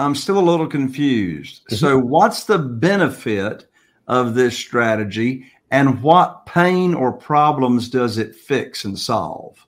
I'm still a little confused. Mm-hmm. So, what's the benefit of this strategy and what pain or problems does it fix and solve?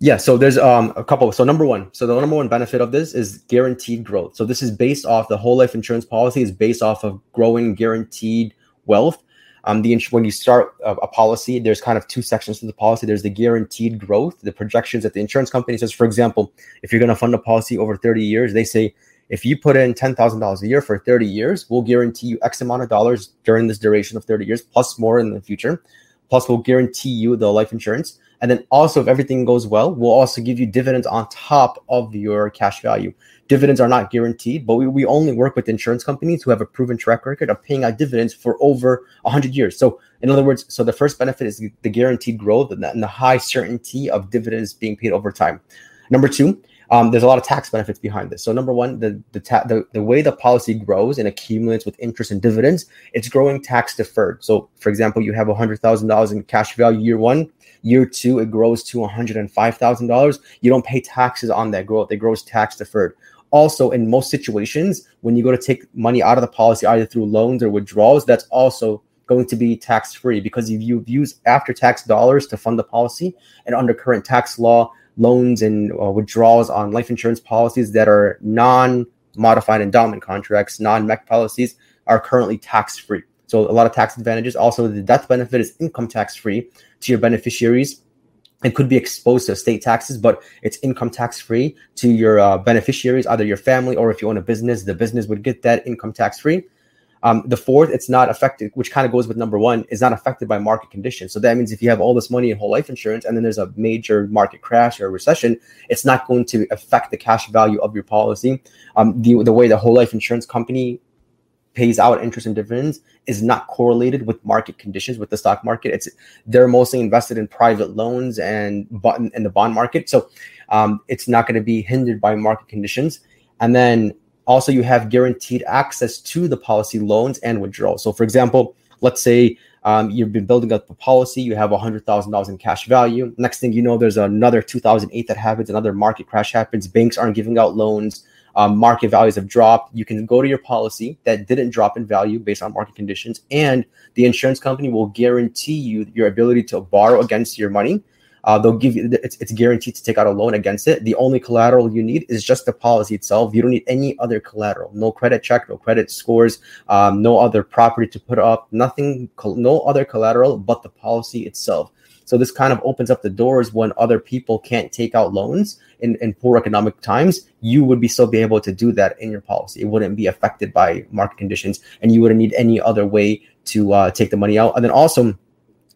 Yeah, so there's um a couple. So number one, so the number one benefit of this is guaranteed growth. So this is based off the whole life insurance policy is based off of growing guaranteed wealth. Um, the when you start a, a, policy, there's kind of two sections to the policy. There's the guaranteed growth, the projections that the insurance company says. For example, if you're going to fund a policy over 30 years, they say if you put in ten thousand dollars a year for 30 years, we'll guarantee you X amount of dollars during this duration of 30 years, plus more in the future. Plus, we'll guarantee you the life insurance and then also, if everything goes well, we'll also give you dividends on top of your cash value. Dividends are not guaranteed, but we, we only work with insurance companies who have a proven track record of paying out dividends for over 100 years. So, in other words, so the first benefit is the guaranteed growth and the, and the high certainty of dividends being paid over time. Number two, um, there's a lot of tax benefits behind this. So number one, the the, ta- the the way the policy grows and accumulates with interest and dividends, it's growing tax deferred. So for example, you have hundred thousand dollars in cash value year one, year two it grows to one hundred and five thousand dollars. You don't pay taxes on that growth; it grows tax deferred. Also, in most situations, when you go to take money out of the policy, either through loans or withdrawals, that's also going to be tax free because if you've used after tax dollars to fund the policy and under current tax law loans and uh, withdrawals on life insurance policies that are non modified endowment contracts, non MEC policies, are currently tax free. So, a lot of tax advantages. Also, the death benefit is income tax free to your beneficiaries. It could be exposed to state taxes, but it's income tax free to your uh, beneficiaries, either your family or if you own a business, the business would get that income tax free. Um, the fourth, it's not affected, which kind of goes with number one, is not affected by market conditions. So that means if you have all this money in whole life insurance and then there's a major market crash or a recession, it's not going to affect the cash value of your policy. Um, the, the way the whole life insurance company pays out interest and dividends is not correlated with market conditions with the stock market. It's they're mostly invested in private loans and in the bond market, so um, it's not going to be hindered by market conditions. And then also, you have guaranteed access to the policy loans and withdrawals. So, for example, let's say um, you've been building up a policy, you have $100,000 in cash value. Next thing you know, there's another 2008 that happens, another market crash happens, banks aren't giving out loans, um, market values have dropped. You can go to your policy that didn't drop in value based on market conditions, and the insurance company will guarantee you your ability to borrow against your money uh, they'll give you it's, it's guaranteed to take out a loan against it. The only collateral you need is just the policy itself. You don't need any other collateral. No credit check, no credit scores, um, no other property to put up, nothing, no other collateral but the policy itself. So this kind of opens up the doors when other people can't take out loans in, in poor economic times. You would be still be able to do that in your policy. It wouldn't be affected by market conditions, and you wouldn't need any other way to uh, take the money out. And then also,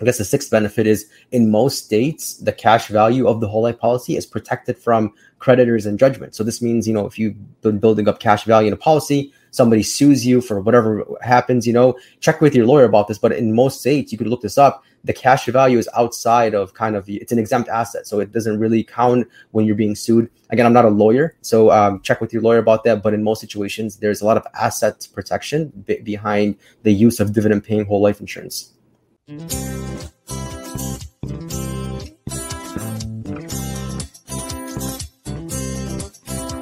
I guess the sixth benefit is in most states, the cash value of the whole life policy is protected from creditors and judgment. So this means, you know, if you've been building up cash value in a policy, somebody sues you for whatever happens, you know, check with your lawyer about this. But in most states, you could look this up. The cash value is outside of kind of it's an exempt asset, so it doesn't really count when you're being sued. Again, I'm not a lawyer, so um, check with your lawyer about that. But in most situations, there's a lot of asset protection b- behind the use of dividend-paying whole life insurance.